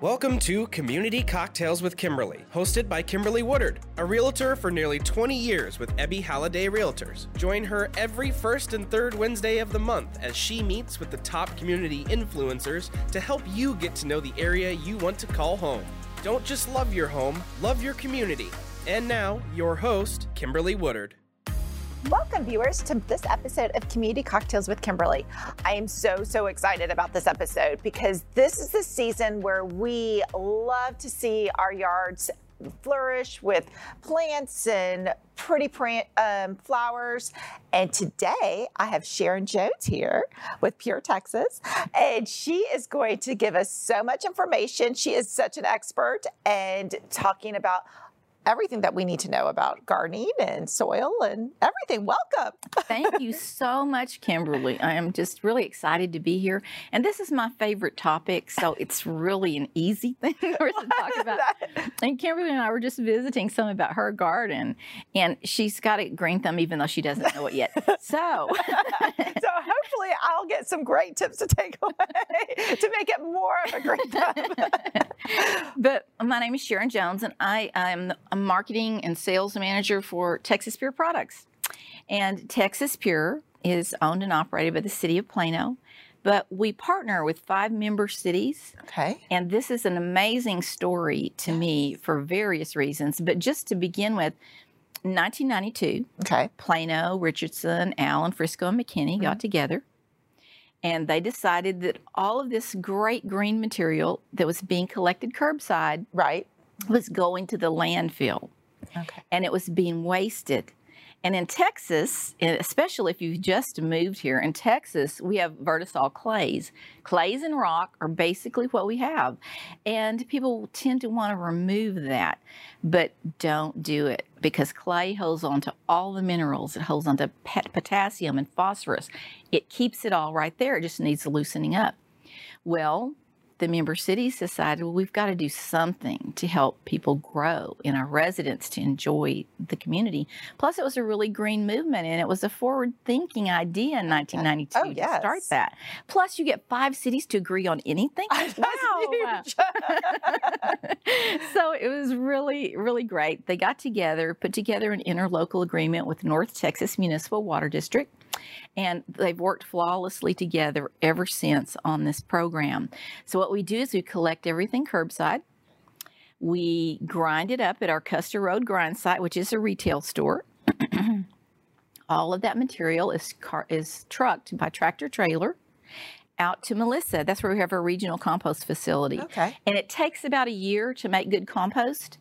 Welcome to Community Cocktails with Kimberly, hosted by Kimberly Woodard, a realtor for nearly 20 years with Ebby Halliday Realtors. Join her every first and third Wednesday of the month as she meets with the top community influencers to help you get to know the area you want to call home. Don't just love your home, love your community. And now, your host, Kimberly Woodard. Welcome, viewers, to this episode of Community Cocktails with Kimberly. I am so, so excited about this episode because this is the season where we love to see our yards flourish with plants and pretty um, flowers. And today I have Sherrian Jones here with Pure Texas, and she is going to give us so much information. She is such an expert and talking about everything that we need to know about gardening and soil and everything. Welcome. Thank you so much, Kimberly. I am just really excited to be here. And this is my favorite topic, so it's really an easy thing for us to talk about. and Kimberly and I were just visiting some about her garden, and she's got a green thumb even though she doesn't know it yet. So, so hopefully I'll get some great tips to take away to make it more of a green thumb. but my name is Sherrian Jones, and I am a marketing and sales manager for Texas Pure Products. And Texas Pure is owned and operated by the city of Plano, but we partner with five member cities. Okay. And this is an amazing story to me for various reasons. But just to begin with, 1992, okay. Plano, Richardson, Allen, Frisco, and McKinney mm-hmm. got together and they decided that all of this great green material that was being collected curbside right was going to the landfill. Okay. And it was being wasted. And in Texas, especially if you've just moved here, in Texas, we have Vertisol clays. Clays and rock are basically what we have. And people tend to want to remove that, but don't do it because clay holds on to all the minerals. It holds on to potassium and phosphorus. It keeps it all right there. It just needs loosening up. Well, the member cities decided, well, we've got to do something to help people grow and our residents to enjoy the community. Plus, it was a really green movement and it was a forward thinking idea in 1992 oh, yes. to start that. Plus, you get five cities to agree on anything. wow. so it was really, really great. They got together, put together an interlocal agreement with North Texas Municipal Water District and they've worked flawlessly together ever since on this program. So what we do is we collect everything curbside. We grind it up at our Custer Road grind site, which is a retail store. All of that material is car- is trucked by tractor trailer out to Melissa. That's where we have our regional compost facility. Okay. And it takes about a year to make good compost.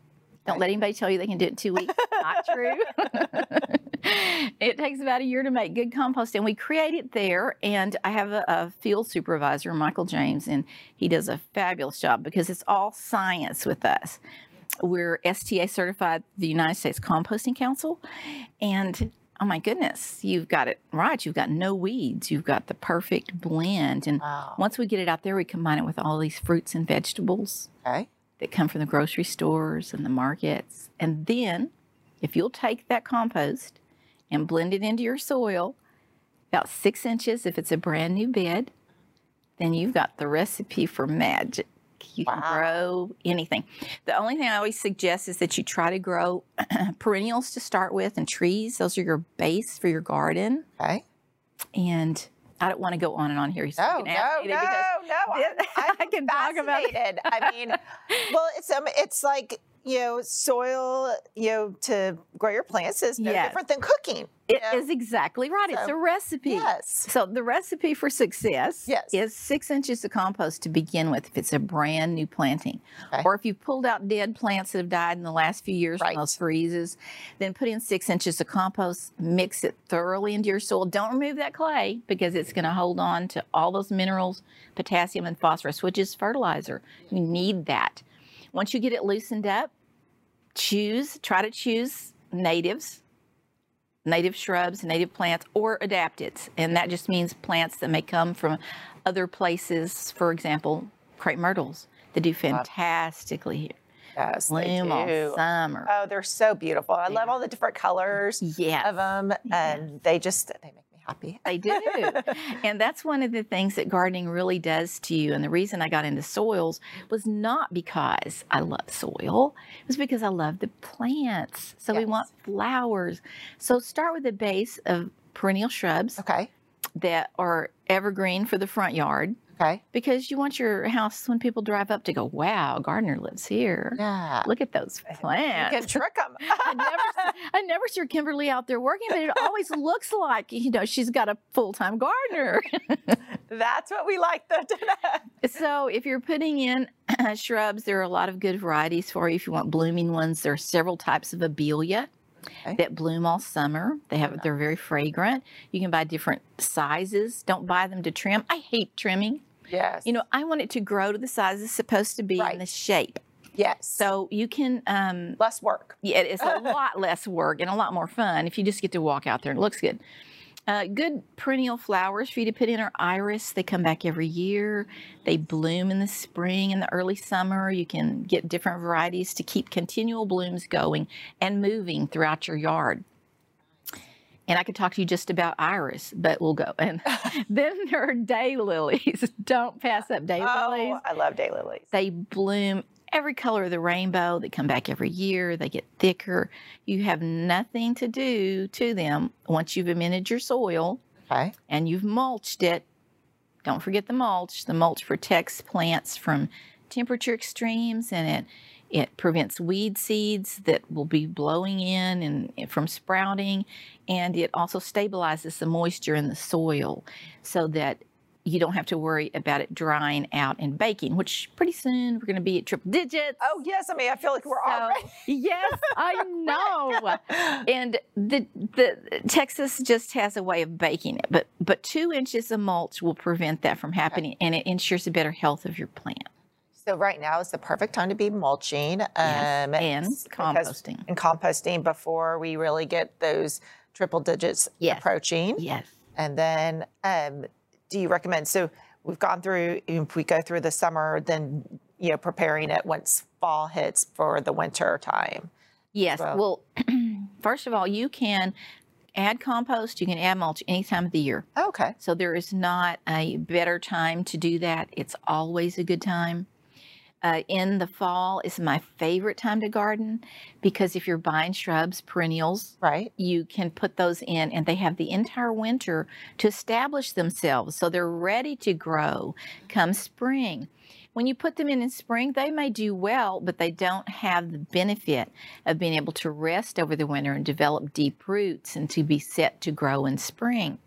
Don't let anybody tell you they can do it in two weeks. Not true. it takes about a year to make good compost, and we create it there. And I have a, a, field supervisor, Michael James, and he does a fabulous job because it's all science with us. We're STA certified, the United States Composting Council, and oh my goodness, you've got it right. You've got no weeds. You've got the perfect blend. And wow. once we get it out there, we combine it with all these fruits and vegetables. Okay that come from the grocery stores and the markets. And then, if you'll take that compost and blend it into your soil, about six inches if it's a brand new bed, then you've got the recipe for magic. You wow. can grow anything. The only thing I always suggest is that you try to grow perennials to start with and trees. Those are your base for your garden. Okay. And I don't want to go on and on here. So no, no, no, no. I'm I can talk about it. I mean, well, it's um, it's like you know, soil, you know, to grow your plants is no yes. different than cooking. It know? is exactly right. So, it's a recipe. Yes. So the recipe for success yes. is six inches of compost to begin with if it's a brand new planting. Okay. Or if you've pulled out dead plants that have died in the last few years right. from those freezes, then put in six inches of compost, mix it thoroughly into your soil. Don't remove that clay because it's going to hold on to all those minerals, potassium and phosphorus, which is fertilizer. You need that. Once you get it loosened up, choose, try to choose natives, native shrubs, native plants, or adapteds. And that just means plants that may come from other places, for example, crepe myrtles. They do fantastically here. Yes, bloom all summer. Oh, they're so beautiful. I yeah. love all the different colors yes. of them, and they just they make happy. They do. and that's one of the things that gardening really does to you. And the reason I got into soils was not because I love soil, it was because I love the plants. So we want flowers. So start with the base of perennial shrubs Okay. that are evergreen for the front yard Okay. because you want your house when people drive up to go, wow, gardener lives here. Yeah. Look at those plants. You can trick them. I never, see- I never see Kimberly out there working, but it always looks like you know she's got a full time gardener. That's what we like, though. So if you're putting in shrubs, there are a lot of good varieties for you. If you want blooming ones, there are several types of abelia Okay. that bloom all summer. They have uh-huh. they're very fragrant. You can buy different sizes. Don't buy them to trim. I hate trimming. Yes. You know, I want it to grow to the size it's supposed to be Right. in the shape. yes. So you can um, less work. Yeah, it's a lot less work and a lot more fun if you just get to walk out there and it looks good. Uh, good perennial flowers for you to put in are iris. They come back every year. They bloom in the spring and the early summer. You can get different varieties to keep continual blooms going and moving throughout your yard. And I could talk to you just about iris, but we'll go. And then there are daylilies. Don't pass up daylilies. Oh, I love daylilies. They bloom every color of the rainbow. They come back every year. They get thicker. You have nothing to do to them once you've amended your soil Okay. and you've mulched it. Don't forget the mulch. The mulch protects plants from temperature extremes and it it prevents weed seeds that will be blowing in and from sprouting and it also stabilizes the moisture in the soil so that you don't have to worry about it drying out and baking, which pretty soon we're going to be at triple digits. Oh yes, I mean I feel like we're So- already. yes, I know. And the the Texas just has a way of baking it, but but two inches of mulch will prevent that from happening, and it ensures the better health of your plant. So right now is the perfect time to be mulching um, Yes, and composting. and composting before we really get those triple digits Yes. approaching. Yes. And then, um, do you recommend? So we've gone through. If we go through the summer, then you know preparing it once fall hits for the winter time. Yes. Well- Well, first of all, you can add compost. You can add mulch any time of the year. Okay. So there is not a better time to do that. It's always a good time. Uh, in the fall is my favorite time to garden because if you're buying shrubs, perennials, Right. you can put those in and they have the entire winter to establish themselves so they're ready to grow come spring. When you put them in in spring, they may do well, but they don't have the benefit of being able to rest over the winter and develop deep roots and to be set to grow in spring.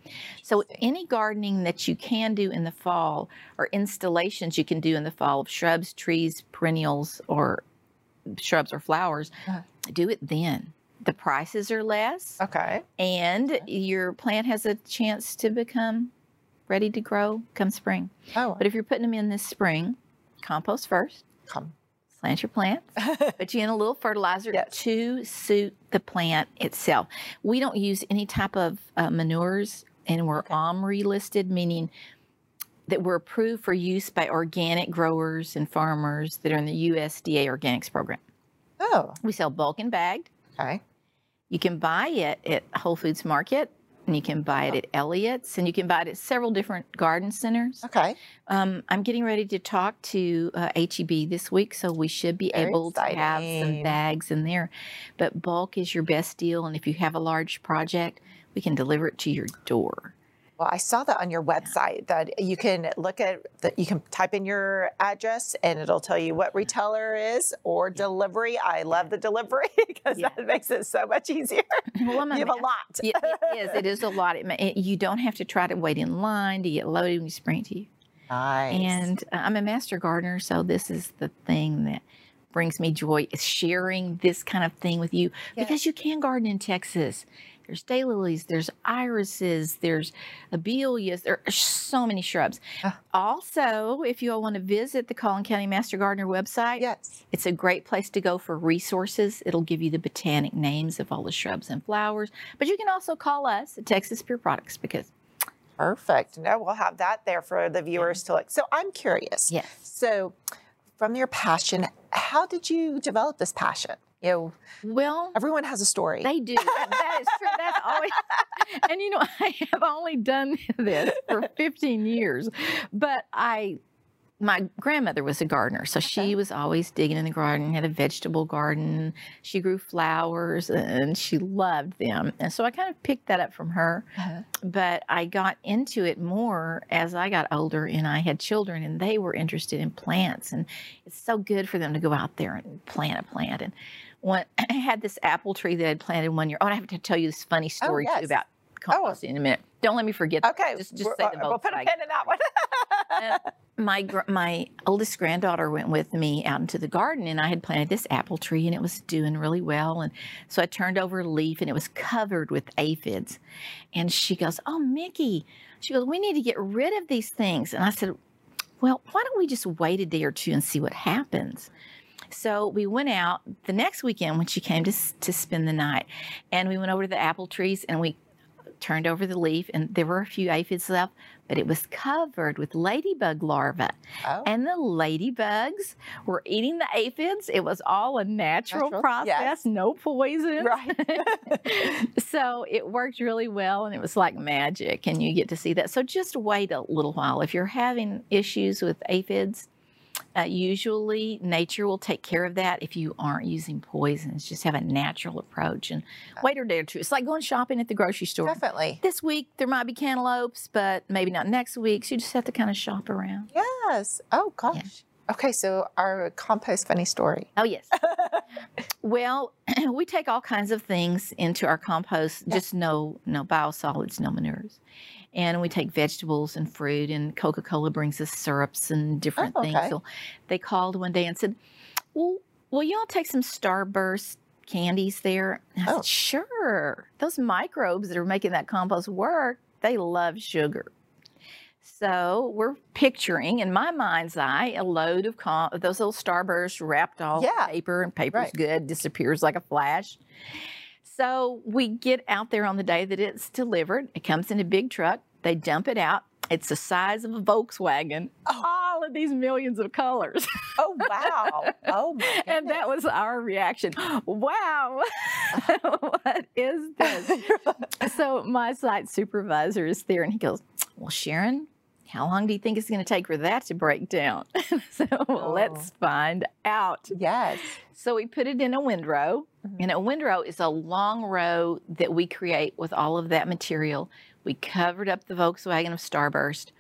So, any gardening that you can do in the fall or installations you can do in the fall of shrubs, trees, perennials, or shrubs or flowers, Uh-huh. do it then. The prices are less Okay. and your plant has a chance to become ready to grow come spring. Oh, But if you're putting them in this spring, compost first, come. plant your plant, put you in a little fertilizer Yes. to suit the plant itself. We don't use any type of uh, manures and we're OMRI listed, meaning that we're approved for use by organic growers and farmers that are in the USDA organics program. Oh, We sell bulk and bagged. okay. You can buy it at Whole Foods Market, and you can buy it at Elliott's, and you can buy it at several different garden centers. Okay. Um, I'm getting ready to talk to uh, HEB this week, so we should be Very able to have some bags in there. But bulk is your best deal, and if you have a large project, we can deliver it to your door. Well, I saw that on your website that you can look at that you can type in your address and it'll tell you what retailer is or delivery. I love the delivery because Yeah. that makes it so much easier. Well, I'm you have a lot. Yeah, it is. It is a lot. It, it, you don't have to try to wait in line to get loaded when you spring to you. Nice. And uh, I'm a master gardener, so this is the thing that brings me joy is sharing this kind of thing with you because you can garden in Texas. There's daylilies, there's irises, there's abelias, there are so many shrubs. Ah. Also, if you all want to visit the Collin County Master Gardener website, yes. it's a great place to go for resources. It'll give you the botanic names of all the shrubs and flowers. But you can also call us at Texas Pure Products because Perfect. No, we'll have that there for the viewers to look. So I'm curious. Yes. So from your passion, how did you develop this passion? You know, Well, everyone has a story. They do. That, that is true. That's always. And you know, I have only done this for 15 years, but I. My grandmother was a gardener, so Okay. she was always digging in the garden, had a vegetable garden. She grew flowers and she loved them. And so I kind of picked that up from her. Uh-huh. But I got into it more as I got older and I had children and they were interested in plants. And it's so good for them to go out there and plant a plant. And when I had this apple tree that I'd planted one year. Oh, I have to tell you this funny story yes. too about composting in a minute. Don't let me forget. okay, Just, just say uh, the we'll put a pin in that one. my gr- my oldest granddaughter went with me out into the garden and I had planted this apple tree and it was doing really well and so I turned over a leaf and it was covered with aphids and she goes oh Mickey she goes we need to get rid of these things and I said well why don't we just wait a day or two and see what happens so we went out the next weekend when she came to to spend the night and we went over to the apple trees and we turned over the leaf and there were a few aphids left but it was covered with ladybug larvae oh, and the ladybugs were eating the aphids. It was all a natural, Natural, process, yes. no poison. right. so it worked really well and it was like magic and you get to see that. So just wait a little while. If you're having issues with aphids, uh, usually nature will take care of that if you aren't using poisons. Just have a natural approach and wait a day or two. It's like going shopping at the grocery store. Definitely. This week there might be cantaloupes, but maybe not next week. So you just have to kind of shop around. Yes. Oh gosh. Okay, so our compost funny story. Oh, yes. well, we take all kinds of things into our compost, Yeah. just no no biosolids, no manures. And we take vegetables and fruit, and Coca Cola brings us syrups and different Oh, things. So they called one day and said, Well, will y'all take some Starburst candies there? And I Oh. said, Sure. Those microbes that are making that compost work, they love sugar. So we're picturing in my mind's eye a load of com- those little starbursts wrapped all Yeah. paper, and paper's Right. good, disappears like a flash. So we get out there on the day that it's delivered. It comes in a big truck. They dump it out. It's the size of a Volkswagen. Oh. All of these millions of colors. Oh wow. Oh my and that was our reaction. Wow, what is this? so my site supervisor is there and he goes, Well, Sherrian, how long do you think it's going to take for that to break down? so Oh. let's find out. yes. So we put it in a windrow, Mhm. and a windrow is a long row that we create with all of that material. We covered up the Volkswagen of Starburst,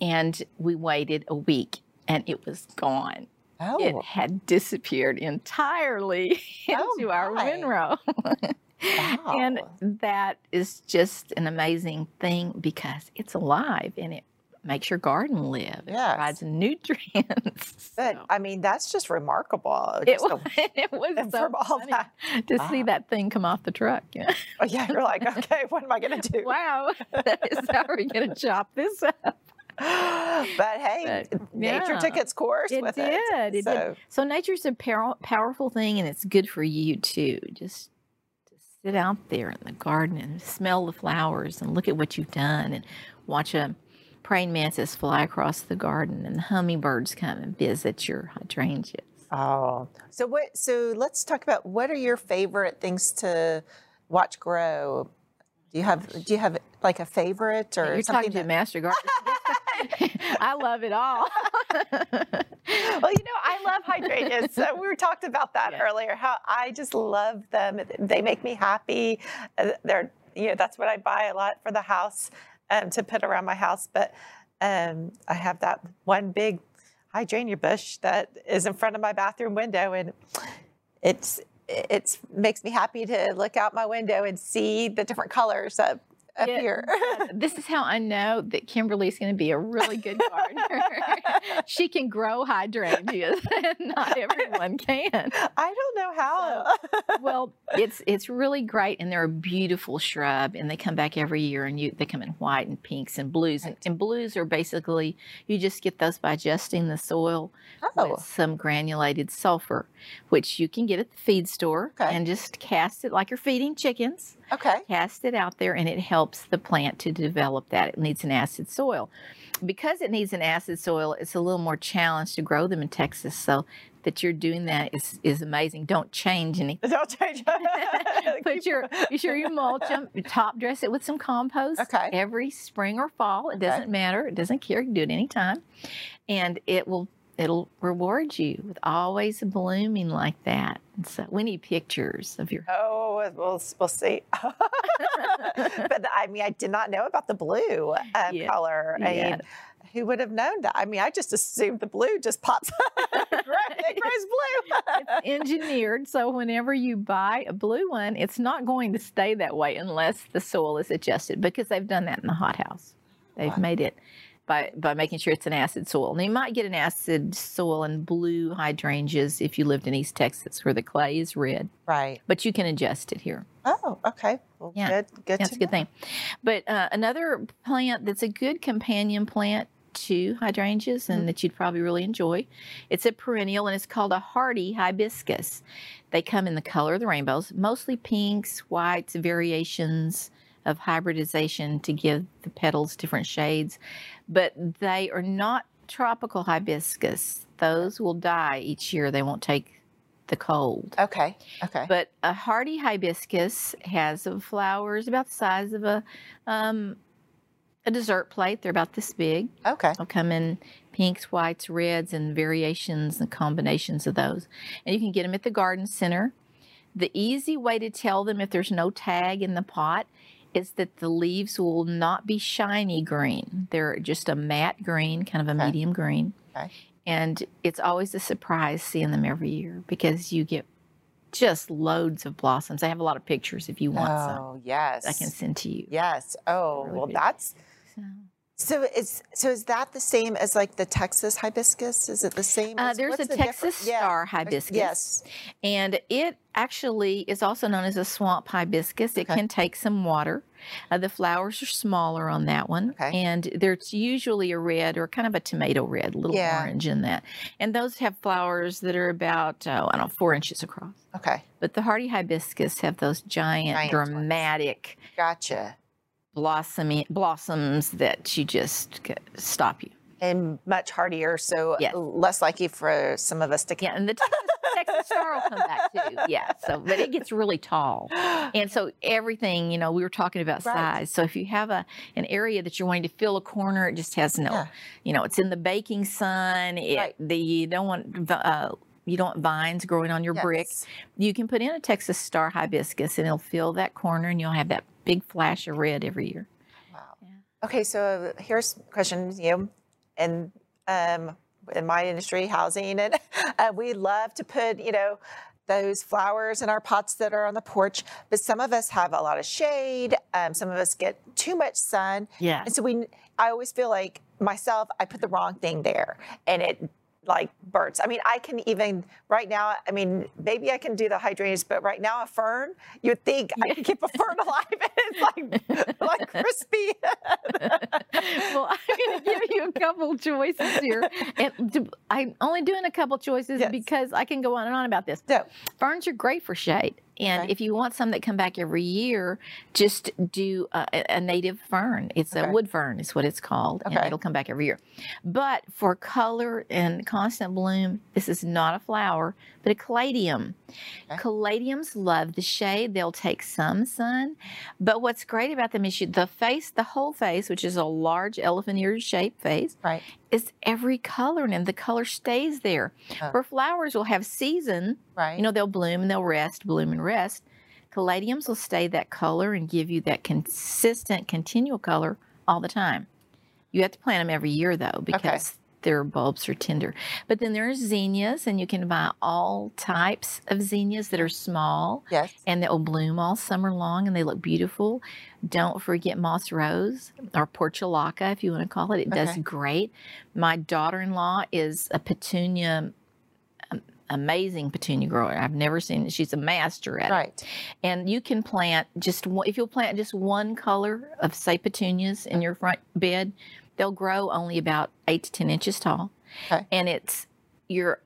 and we waited a week, and it was gone. Oh. It had disappeared entirely Oh, into our windrow. And that is just an amazing thing because it's alive and it makes your garden live. It Yes. provides nutrients. But So I mean, that's just remarkable. it, Just was, the- it was so all funny that. to see that thing come off the truck. Yeah. Oh, yeah, you're like, okay, what am I gonna do? wow, that is how we're going to chop this up. but hey, But, nature yeah. took its course It with did. it. It so, did. So nature's a pow- powerful thing, and it's good for you too. Just sit out there in the garden and smell the flowers and look at what you've done, and watch a praying mantis fly across the garden, and the hummingbirds come and visit your hydrangeas. Oh, so what? So let's talk about what are your favorite things to watch grow. Do you have Do you have like a favorite or You're something? talking to that- master gardener. I love it all. well, you know, I love hydrangeas. so we talked about that Yeah. earlier. How I just love them. They make me happy. Uh, They're you know that's what I buy a lot for the house um, to put around my house. But um, I have that one big hydrangea bush that is in front of my bathroom window, and it's it's makes me happy to look out my window and see the different colors up up Yeah, here. this is how I know that Kimberly's going to be a really good gardener. she can grow hydrangeas, and not everyone can. I don't know how. Well, it's it's really great, and they're a beautiful shrub, and they come back every year, and you they come in white and pinks and blues, and, and blues are basically you just get those by adjusting the soil oh, with some granulated sulfur, which you can get at the feed store, Okay. and just cast it like you're feeding chickens okay. cast it out there and it helps the plant to develop that. It needs an acid soil. because it needs an acid soil, it's a little more challenged to grow them in Texas. So that you're doing that is is amazing. Don't change anything. Don't change. Put your be sure you mulch them. Top dress it with some compost. Okay. Every spring or fall. It doesn't matter. It doesn't care. You can do it anytime, and it will it'll reward you with always blooming like that. And so we need pictures of your. Oh, we'll, we'll see. but I mean, I did not know about the blue um, Yeah. color. I Yeah. mean, who would have known that? I mean, I just assumed the blue just pops. it grows blue. It's engineered so whenever you buy a blue one, it's not going to stay that way unless the soil is adjusted because they've done that in the hothouse. They've made it by by making sure it's an acid soil. Now you might get an acid soil in blue hydrangeas if you lived in East Texas where the clay is red, right. but you can adjust it here. Oh, okay. Well, Yeah. good. Good. That's a good thing. But uh, another plant that's a good companion plant to hydrangeas and Mhm. that you'd probably really enjoy. It's a perennial and it's called a hardy hibiscus. They come in the color of the rainbows, mostly pinks, whites, variations of hybridization to give the petals different shades. But they are not tropical hibiscus. Those will die each year. They won't take the cold. Okay. Okay. But a hardy hibiscus has flowers about the size of a um, a dessert plate. They're about this big. okay. They'll come in pinks, whites, reds, and variations and combinations of those. And you can get them at the garden center. The easy way to tell them if there's no tag in the pot is that the leaves will not be shiny green. They're just a matte green, kind of a Okay. medium green. Okay. And it's always a surprise seeing them every year because you get just loads of blossoms. I have a lot of pictures if you want some. Oh, yes. I can send to you. Yes. Oh, Really well, big. that's So, so. Is so is that the same as like the Texas hibiscus? Is it the same? uh, there's a the Texas difference? Yeah. star hibiscus. Yes. And it actually is also known as a swamp hibiscus. It can take some water. Uh, the flowers are smaller on that one. Okay. And there's usually a red or kind of a tomato red, a little Yeah. orange in that. And those have flowers that are about, oh, I don't know, four inches across. Okay. But the hardy hibiscus have those giant, Giant ones. dramatic Gotcha. Blossomy blossoms that you just stop you. And much hardier, so Yes. less likely for some of us to. Yeah, and the Texas, Texas star will come back too. Yeah, so but it gets really tall. And so everything, you know, we were talking about Right. size. So if you have a an area that you're wanting to fill a corner, it just has no, Yeah. you know, it's in the baking sun. It, Right. the you don't want uh, you don't want vines growing on your brick. Yes. You can put in a Texas star hibiscus, and it'll fill that corner, and you'll have that big flash of red every year. Wow. Yeah. Okay, so here's a question. You and um, in my industry, housing, and uh, we love to put, you know, those flowers in our pots that are on the porch. But some of us have a lot of shade. Um, some of us get too much sun, Yeah. and so we. I always feel like myself, I put the wrong thing there, and it like burns. I mean, I can even right now. I mean, maybe I can do the hydrangeas, but right now a fern, you'd think I could keep a fern alive, and it's like like crispy. well, I'm going to give you a couple choices here. And I'm only doing a couple choices Yes. because I can go on and on about this. So, Ferns are great for shade. And Okay. if you want some that come back every year, just do a, a- a native fern. It's Okay. a wood fern, is what it's called, and it'll come back every year. But for color and constant bloom, this is not a flower, but a caladium. Okay. Caladiums love the shade. They'll take some sun. But what's great about them is you, the face, the whole face, which is a large elephant ear shaped face, right. is every color and the color stays there. Uh. Oh. Where flowers will have season, Right. you know, they'll bloom and they'll rest, bloom and rest. Caladiums will stay that color and give you that consistent, continual color all the time. You have to plant them every year though, because their bulbs are tender. But then there's zinnias, and you can buy all types of zinnias that are small yes. and they'll bloom all summer long and they look beautiful. Don't forget moss rose or portulaca, if you want to call it. It does great. My daughter in law is a petunia, amazing petunia grower. I've never seen it. She's a master at it. Right. And you can plant just one, if you'll plant just one color of, say, petunias in your front bed, they'll grow only about eight to 10 inches tall. Okay. And it's, your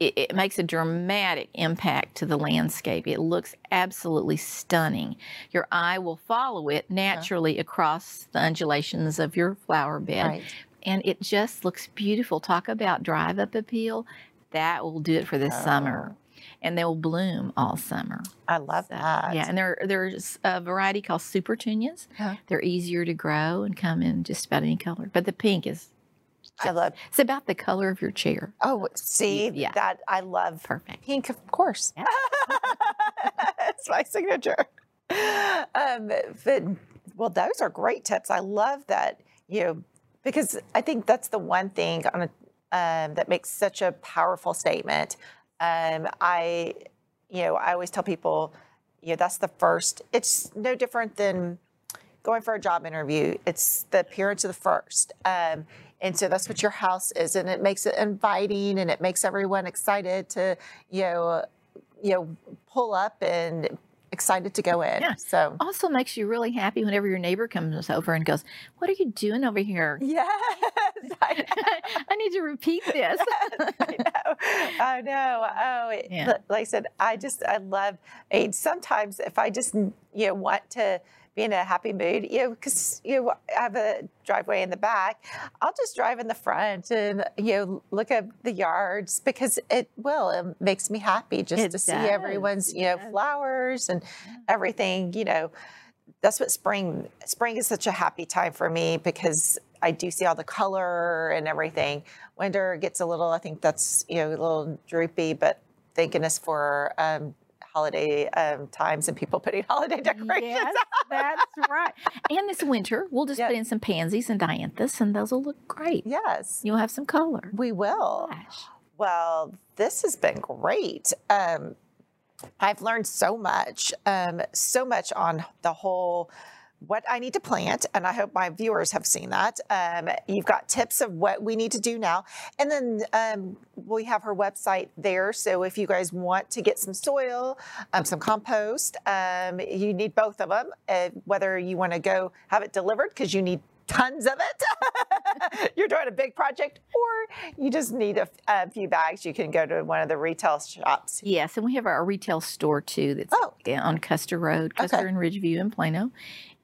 it, it makes a dramatic impact to the landscape. It looks absolutely stunning. Your eye will follow it uh-huh. naturally across the undulations of your flower bed. Right. and it just looks beautiful. Talk about drive up appeal. That will do it for the summer. And they will bloom all summer. I love So, that. Yeah, and there, there's a variety called super tunias. Yeah. They're easier to grow and come in just about any color. But the pink is, I love. it's about the color of your chair. Oh, see yeah. that I love Perfect. pink, of course. Yeah. it's my signature. Um, but, well, those are great tips. I love that you know because I think that's the one thing on a, um, that makes such a powerful statement. Um, I, you know, I always tell people, you know, that's the first. It's no different than going for a job interview. It's the appearance of the first. Um, and so that's what your house is, and it makes it inviting, and it makes everyone excited to, you know, you know, pull up and excited to go in. Yeah. So Also makes you really happy whenever your neighbor comes over and goes, "What are you doing over here? yes, I I need to repeat this." I know. I know. Oh, it- Yeah. like I said, I just I love. Mean, sometimes if I just you know want to be in a happy mood, you know, because you know I have a driveway in the back, I'll just drive in the front and you know look at the yards because it will it makes me happy just It to see everyone's you know does. flowers and everything. You know, that's what spring spring is such a happy time for me because I do see all the color and everything. Winter gets a little, I think that's you know a little droopy, but thank goodness for um, holiday um, times and people putting holiday decorations. yes, that's right. And this winter, we'll just put in some pansies and dianthus, and those will look great. Yes, You'll have some color. we will. Gosh. Well, this has been great. Um, I've learned so much, um, so much on the whole what I need to plant, and I hope my viewers have seen that. Um, you've got tips of what we need to do now, and then um, we have her website there. So if you guys want to get some soil, um, some compost, um, you need both of them. Uh, whether you want to go have it delivered because you need tons of it, you're doing a big project, or you just need a, a few bags. You can go to one of the retail shops. Yes, and we have our retail store too that's Oh. on Custer Road, Custer Okay. and Ridgeview in Plano.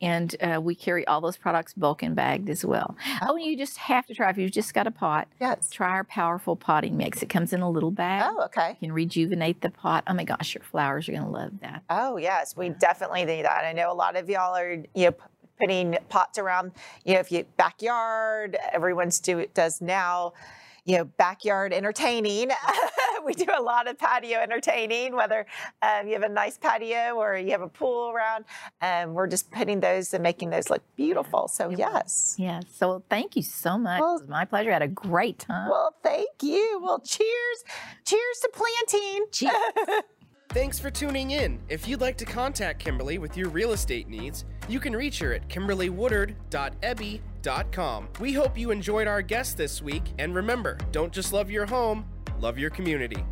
And uh, we carry all those products bulk and bagged as well. Oh, and you just have to try, if you've just got a pot, Yes. try our powerful potting mix. It comes in a little bag. Oh, okay. You can rejuvenate the pot. Oh my gosh, your flowers are going to love that. Oh, yes, we definitely need that. I know a lot of y'all are, you know, putting pots around, you know, if you backyard, everyone's do does now, you know, backyard entertaining. we do a lot of patio entertaining, whether um, you have a nice patio or you have a pool around. Um, we're just putting those and making those look beautiful. So yes. Yes. So thank you so much. Well- it was my pleasure. I had a great time. Well, thank you. Well, cheers. Cheers to planting. Cheers. Thanks for tuning in. If you'd like to contact Kimberly with your real estate needs, you can reach her at kimberlywoodard.ebby.com. We hope you enjoyed our guest this week, and remember, don't just love your home, love your community.